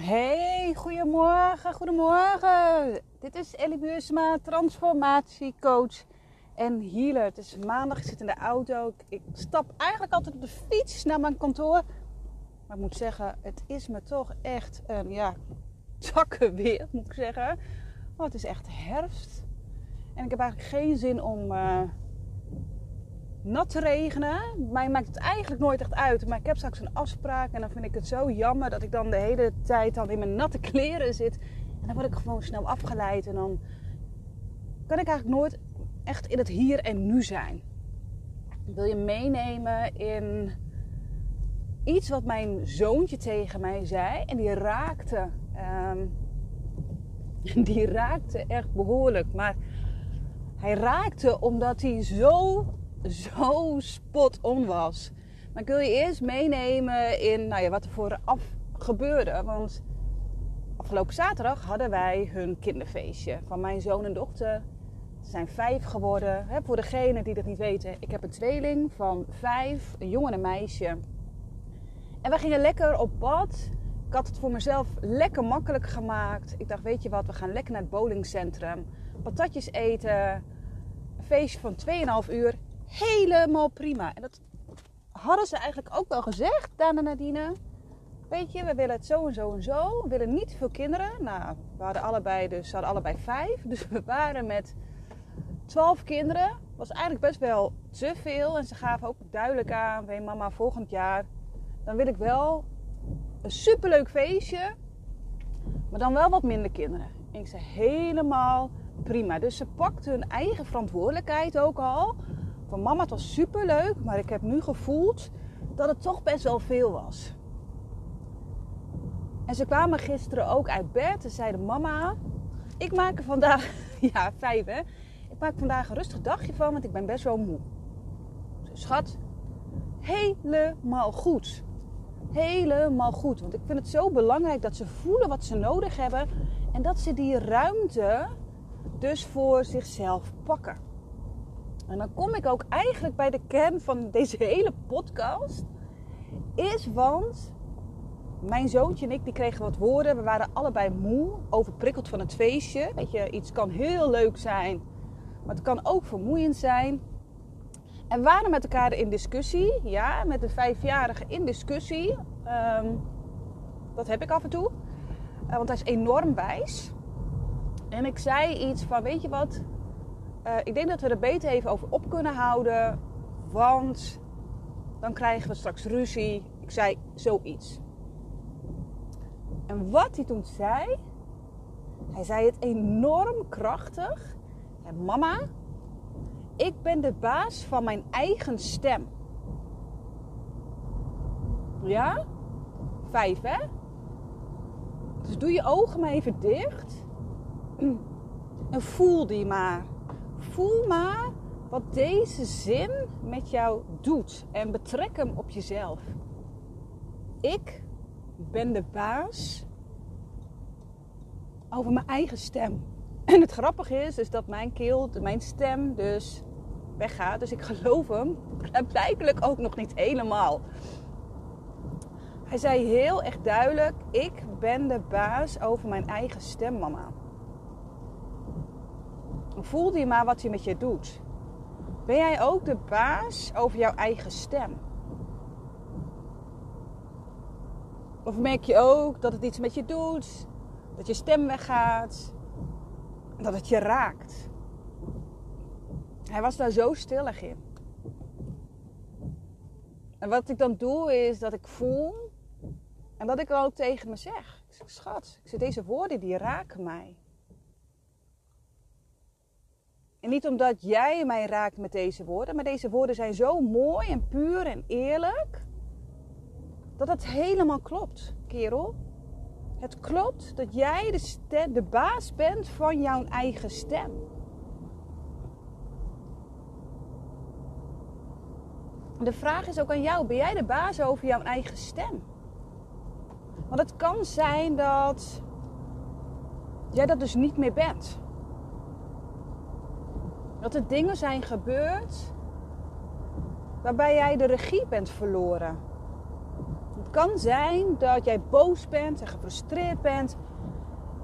Hey, goedemorgen, goedemorgen. Dit is Ellie Buursma, transformatiecoach en healer. Het is maandag, ik zit in de auto. Ik stap eigenlijk altijd op de fiets naar mijn kantoor. Maar ik moet zeggen, het is me toch echt een ja, zakken weer, moet ik zeggen. Oh, het is echt herfst. En ik heb eigenlijk geen zin om uh, nat te regenen. Mij maakt het eigenlijk nooit echt uit. Maar ik heb straks een afspraak en dan vind ik het zo jammer dat ik dan de hele tijd dan in mijn natte kleren zit. En dan word ik gewoon snel afgeleid en dan kan ik eigenlijk nooit echt in het hier en nu zijn. Ik wil je meenemen in iets wat mijn zoontje tegen mij zei. En die raakte. Um, die raakte echt behoorlijk. Maar hij raakte omdat hij zo, zo spot on was. Maar ik wil je eerst meenemen in nou ja, wat er vooraf gebeurde. Want afgelopen zaterdag hadden wij hun kinderfeestje van mijn zoon en dochter. Ze zijn vijf geworden. voor degenen die dat niet weten, ik heb een tweeling van vijf, een jongen en een meisje. En we gingen lekker op pad. Ik had het voor mezelf lekker makkelijk gemaakt. Ik dacht, weet je wat, we gaan lekker naar het bowlingcentrum. Patatjes eten. Een feestje van 2,5 uur. Helemaal prima. En dat hadden ze eigenlijk ook wel gezegd, Daan en Nadine. Weet je, we willen het zo en zo en zo. We willen niet veel kinderen. Nou, we hadden allebei, dus, hadden allebei vijf. Dus we waren met 12 kinderen. Was eigenlijk best wel te veel. En ze gaven ook duidelijk aan: weet mama, volgend jaar dan wil ik wel een superleuk feestje, maar dan wel wat minder kinderen. En ik zei helemaal prima. Dus ze pakte hun eigen verantwoordelijkheid ook al. Van mama, het was superleuk, maar ik heb nu gevoeld dat het toch best wel veel was. En ze kwamen gisteren ook uit bed en zeiden: Mama, ik maak er vandaag, ja, vijf hè, ik maak vandaag een rustig dagje van, want ik ben best wel moe. Schat, helemaal goed helemaal goed. Want ik vind het zo belangrijk dat ze voelen wat ze nodig hebben. En dat ze die ruimte dus voor zichzelf pakken. En dan kom ik ook eigenlijk bij de kern van deze hele podcast. Is want mijn zoontje en ik die kregen wat woorden. We waren allebei moe, overprikkeld van het feestje. Weet je, iets kan heel leuk zijn, maar het kan ook vermoeiend zijn. En we waren met elkaar in discussie, ja, met de vijfjarige in discussie. Um, dat heb ik af en toe, uh, want hij is enorm wijs. En ik zei iets van, weet je wat, uh, ik denk dat we er beter even over op kunnen houden, want dan krijgen we straks ruzie. Ik zei zoiets. En wat hij toen zei, hij zei het enorm krachtig. Mama, ik ben de baas van mijn eigen stem. Ja? Vijf, hè? Dus doe je ogen maar even dicht. En voel die maar. Voel maar wat deze zin met jou doet. En betrek hem op jezelf. Ik ben de baas over mijn eigen stem. En het grappige is, is dat mijn keel, mijn stem dus weggaat. Dus ik geloof hem blijkbaar ook nog niet helemaal. Hij zei heel erg duidelijk: Ik ben de baas over mijn eigen stem, mama. Voel je maar wat hij met je doet. Ben jij ook de baas over jouw eigen stem? Of merk je ook dat het iets met je doet? Dat je stem weggaat? Dat het je raakt? Hij was daar zo stillig in. En wat ik dan doe is dat ik voel en dat ik ook tegen me zeg. Schat, ik deze woorden die raken mij. En niet omdat jij mij raakt met deze woorden, maar deze woorden zijn zo mooi en puur en eerlijk. Dat het helemaal klopt, kerel. Het klopt dat jij de, de baas bent van jouw eigen stem. De vraag is ook aan jou: ben jij de baas over jouw eigen stem? Want het kan zijn dat jij dat dus niet meer bent. Dat er dingen zijn gebeurd waarbij jij de regie bent verloren. Het kan zijn dat jij boos bent en gefrustreerd bent.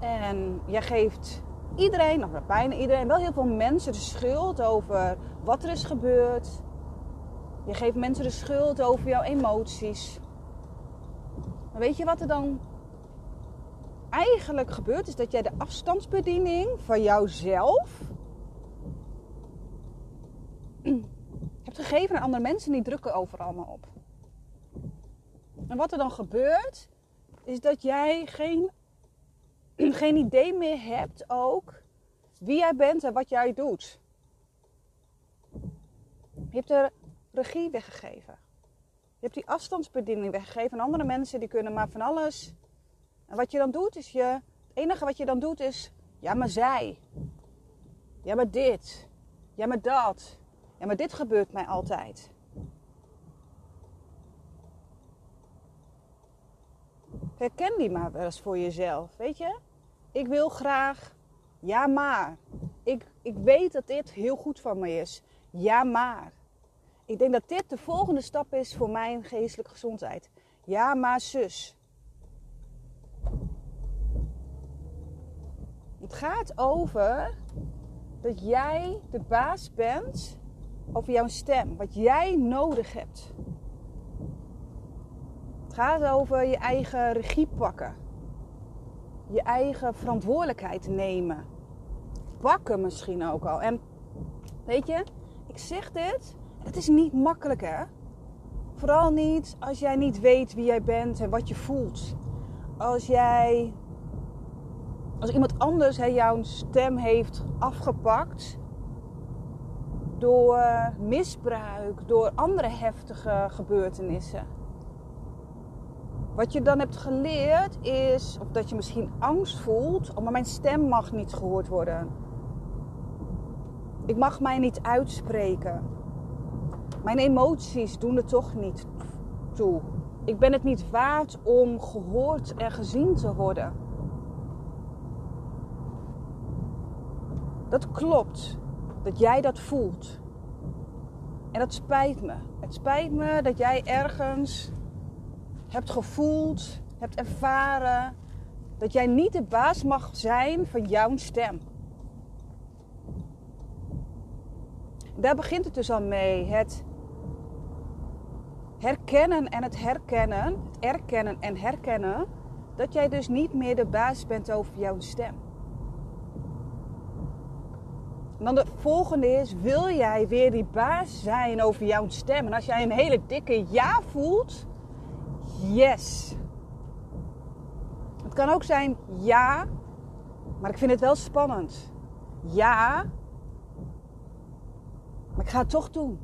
En jij geeft iedereen, of bijna iedereen, wel heel veel mensen de schuld over wat er is gebeurd. Je geeft mensen de schuld over jouw emoties. Maar weet je wat er dan eigenlijk gebeurt? Is dat jij de afstandsbediening van jouzelf hebt gegeven aan andere mensen die drukken overal maar op. En wat er dan gebeurt, is dat jij geen, geen idee meer hebt ook wie jij bent en wat jij doet. Je hebt de regie weggegeven. Je hebt die afstandsbediening weggegeven aan andere mensen die kunnen maar van alles. En wat je dan doet is je, het enige wat je dan doet is, ja maar zij. Ja maar dit. Ja maar dat. Ja maar dit gebeurt mij altijd. Herken die maar wel eens voor jezelf, weet je? Ik wil graag, ja maar. Ik, ik weet dat dit heel goed voor me is. Ja maar. Ik denk dat dit de volgende stap is voor mijn geestelijke gezondheid. Ja maar zus. Het gaat over dat jij de baas bent over jouw stem. Wat jij nodig hebt gaat over je eigen regie pakken. Je eigen verantwoordelijkheid nemen. Pakken misschien ook al. En weet je, ik zeg dit, het is niet makkelijk hè. Vooral niet als jij niet weet wie jij bent en wat je voelt. Als jij, als iemand anders hè, jouw stem heeft afgepakt door misbruik, door andere heftige gebeurtenissen wat je dan hebt geleerd is, of dat je misschien angst voelt, oh, maar mijn stem mag niet gehoord worden. Ik mag mij niet uitspreken. Mijn emoties doen er toch niet toe. Ik ben het niet waard om gehoord en gezien te worden. Dat klopt, dat jij dat voelt. En dat spijt me. Het spijt me dat jij ergens hebt gevoeld, hebt ervaren dat jij niet de baas mag zijn van jouw stem. Daar begint het dus al mee. Het herkennen en het herkennen, het erkennen en herkennen, dat jij dus niet meer de baas bent over jouw stem. En dan de volgende is, wil jij weer die baas zijn over jouw stem? En als jij een hele dikke ja voelt, yes. Het kan ook zijn ja, maar ik vind het wel spannend. Ja, maar ik ga het toch doen.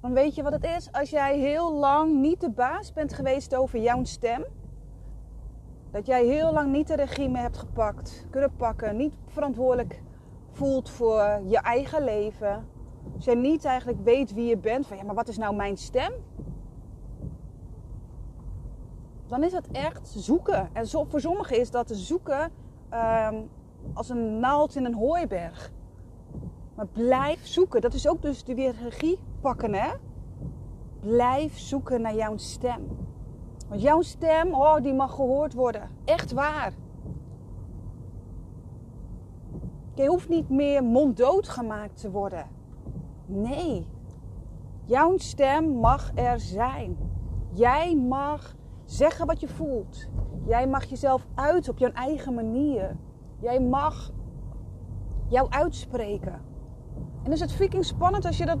Dan weet je wat het is? Als jij heel lang niet de baas bent geweest over jouw stem. Dat jij heel lang niet de regie meer hebt gepakt, kunnen pakken, niet verantwoordelijk voelt voor je eigen leven als jij niet eigenlijk weet wie je bent, van ja, maar wat is nou mijn stem? Dan is dat echt zoeken. En voor sommigen is dat zoeken ehm, als een naald in een hooiberg. Maar blijf zoeken. Dat is ook dus de weer regie pakken, hè? Blijf zoeken naar jouw stem. Want jouw stem, oh, die mag gehoord worden. Echt waar. Je hoeft niet meer monddood gemaakt te worden. Nee. Jouw stem mag er zijn. Jij mag zeggen wat je voelt. Jij mag jezelf uit op jouw eigen manier. Jij mag jou uitspreken. En is het freaking spannend als je dat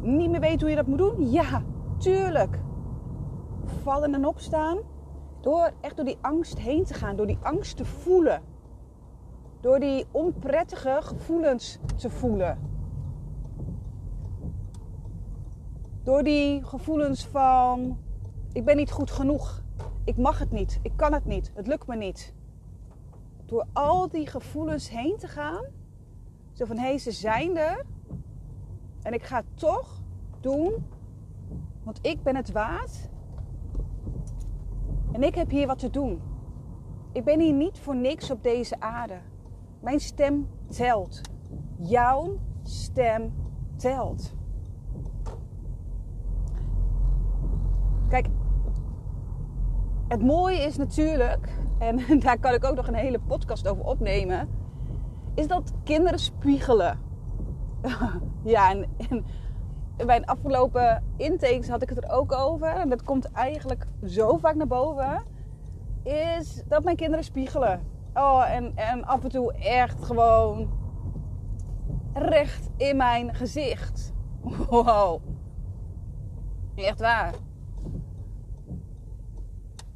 niet meer weet hoe je dat moet doen? Ja, tuurlijk. Vallen en opstaan. Door echt door die angst heen te gaan. Door die angst te voelen. Door die onprettige gevoelens te voelen. Door die gevoelens van ik ben niet goed genoeg. Ik mag het niet. Ik kan het niet. Het lukt me niet. Door al die gevoelens heen te gaan. Zo van hé, hey, ze zijn er. En ik ga het toch doen. Want ik ben het waard. En ik heb hier wat te doen. Ik ben hier niet voor niks op deze aarde. Mijn stem telt. Jouw stem telt. Kijk, het mooie is natuurlijk, en daar kan ik ook nog een hele podcast over opnemen, is dat kinderen spiegelen. ja, en, en bij een afgelopen intakes had ik het er ook over. En dat komt eigenlijk zo vaak naar boven. Is dat mijn kinderen spiegelen. Oh, en, en af en toe echt gewoon recht in mijn gezicht. Wow. Echt waar.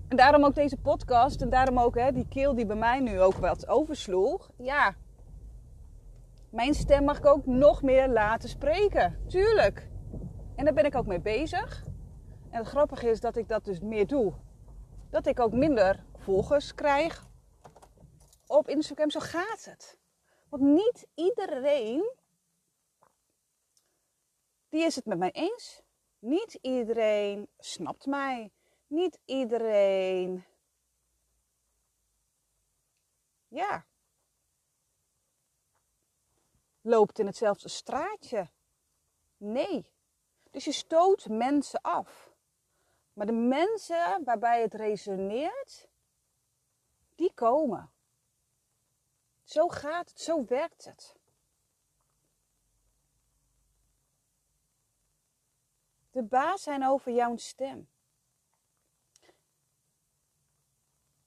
En daarom ook deze podcast. En daarom ook hè, die keel die bij mij nu ook wat oversloeg. Ja. Mijn stem mag ik ook nog meer laten spreken. Tuurlijk. En daar ben ik ook mee bezig. En het grappige is dat ik dat dus meer doe. Dat ik ook minder volgers krijg op Instagram. Zo gaat het. Want niet iedereen die is het met mij eens. Niet iedereen snapt mij. Niet iedereen. Ja. Loopt in hetzelfde straatje. Nee. Dus je stoot mensen af. Maar de mensen waarbij het resoneert, die komen. Zo gaat het, zo werkt het. De baas zijn over jouw stem.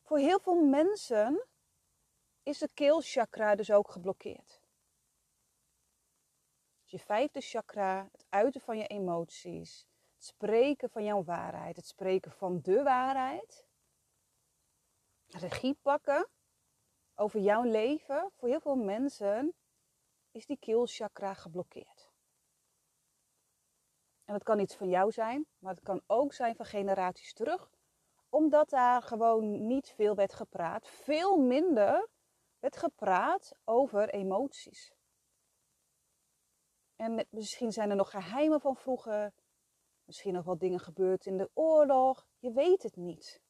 Voor heel veel mensen is de keelchakra dus ook geblokkeerd. Je vijfde chakra, het uiten van je emoties, het spreken van jouw waarheid, het spreken van de waarheid, regie pakken over jouw leven. Voor heel veel mensen is die keelchakra geblokkeerd. En dat kan iets van jou zijn, maar het kan ook zijn van generaties terug omdat daar gewoon niet veel werd gepraat. Veel minder werd gepraat over emoties. En misschien zijn er nog geheimen van vroeger. Misschien nog wat dingen gebeurd in de oorlog. Je weet het niet.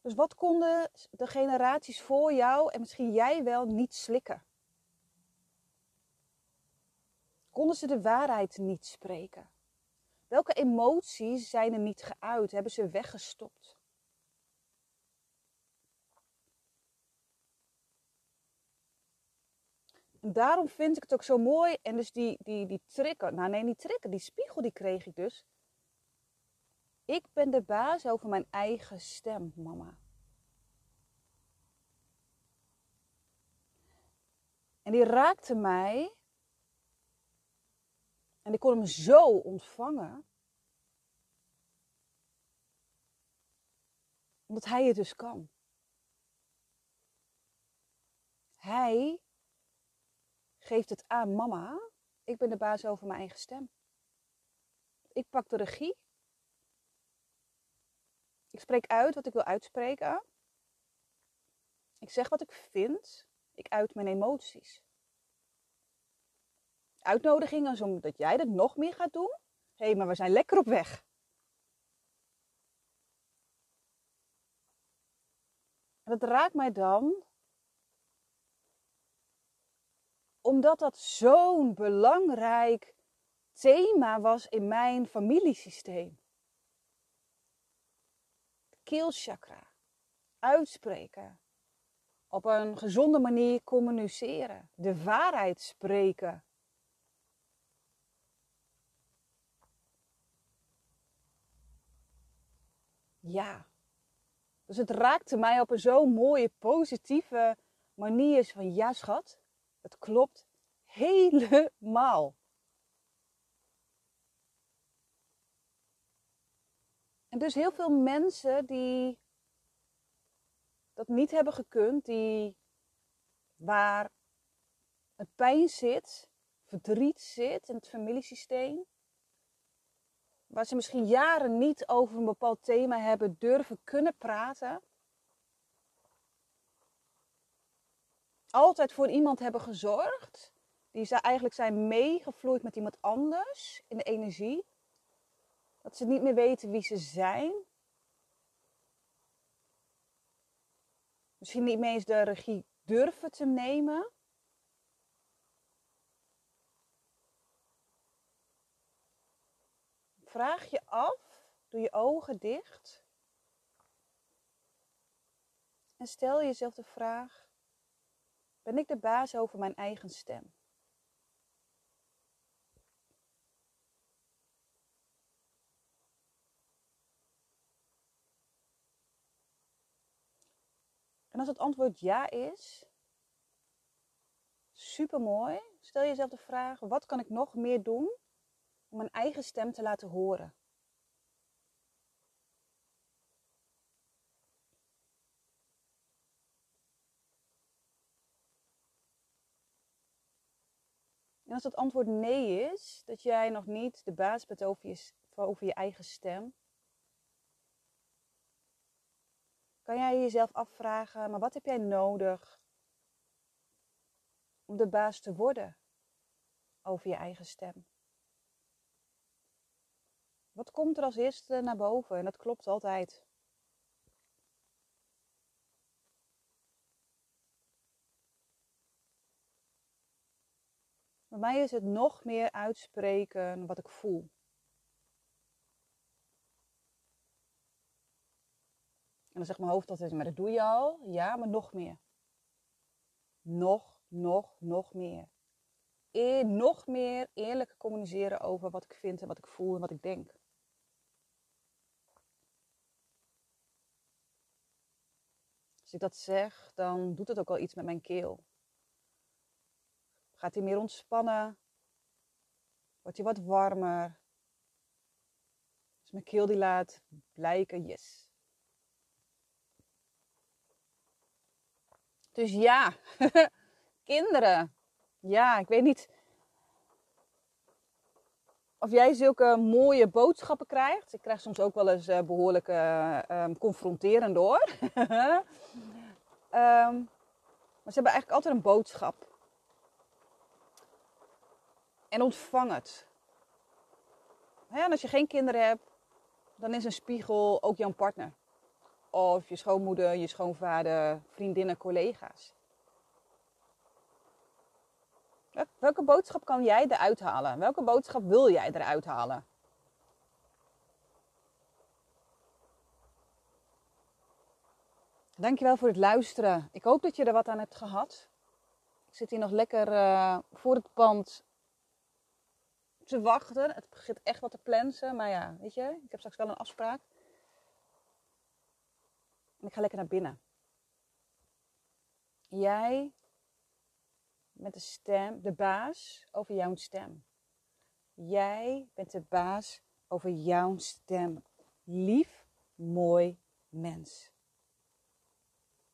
Dus wat konden de generaties voor jou en misschien jij wel niet slikken? Konden ze de waarheid niet spreken? Welke emoties zijn er niet geuit? Hebben ze weggestopt? Daarom vind ik het ook zo mooi. En dus die, die, die trigger, nou nee, niet trigger, die spiegel die kreeg ik dus. Ik ben de baas over mijn eigen stem, mama. En die raakte mij en ik kon hem zo ontvangen. Omdat hij het dus kan. Hij geeft het aan mama. Ik ben de baas over mijn eigen stem. Ik pak de regie. Ik spreek uit wat ik wil uitspreken. Ik zeg wat ik vind. Ik uit mijn emoties uitnodigingen zodat jij dat nog meer gaat doen. Hé, hey, maar we zijn lekker op weg. En dat raakt mij dan omdat dat zo'n belangrijk thema was in mijn familiesysteem. Keelchakra. Uitspreken. Op een gezonde manier communiceren. De waarheid spreken. ja. Dus het raakte mij op een zo mooie, positieve manier van ja schat, het klopt helemaal. En dus heel veel mensen die dat niet hebben gekund, die waar het pijn zit, verdriet zit in het familiesysteem, waar ze misschien jaren niet over een bepaald thema hebben durven kunnen praten. altijd voor iemand hebben gezorgd. Die ze eigenlijk zijn meegevloeid met iemand anders in de energie. Dat ze niet meer weten wie ze zijn. Misschien niet meer eens de regie durven te nemen. Vraag je af, doe je ogen dicht. En stel jezelf de vraag: ben ik de baas over mijn eigen stem? En als het antwoord ja is, super mooi. Stel jezelf de vraag: wat kan ik nog meer doen om mijn eigen stem te laten horen? Als het antwoord nee is, dat jij nog niet de baas bent over je, over je eigen stem, kan jij jezelf afvragen, maar wat heb jij nodig om de baas te worden over je eigen stem? Wat komt er als eerste naar boven? En dat klopt altijd. Bij mij is het nog meer uitspreken wat ik voel. En dan zegt mijn hoofd altijd, maar dat doe je al. Ja, maar nog meer. Nog, nog, nog meer. Nog meer eerlijk communiceren over wat ik vind en wat ik voel en wat ik denk. Als ik dat zeg, dan doet het ook al iets met mijn keel. Gaat hij meer ontspannen? Wordt hij wat warmer? Dus mijn keel die laat blijken, yes, Dus ja, kinderen. Ja, ik weet niet of jij zulke mooie boodschappen krijgt. Ik krijg soms ook wel eens uh, behoorlijk uh, confronterend hoor. um, maar ze hebben eigenlijk altijd een boodschap. En ontvang het. en als je geen kinderen hebt, dan is een spiegel ook jouw partner. Of je schoonmoeder, je schoonvader, vriendinnen, collega's. Welke boodschap kan jij eruit halen? Welke boodschap wil jij eruit halen? Dankjewel voor het luisteren. Ik hoop dat je er wat aan hebt gehad. Ik zit hier nog lekker uh, voor het pand te wachten. Het begint echt wat te plensen. Maar ja, weet je, ik heb straks wel een afspraak. En ik ga lekker naar binnen. Jij met de stem, de baas over jouw stem. Jij bent de baas over jouw stem. Lief, mooi mens.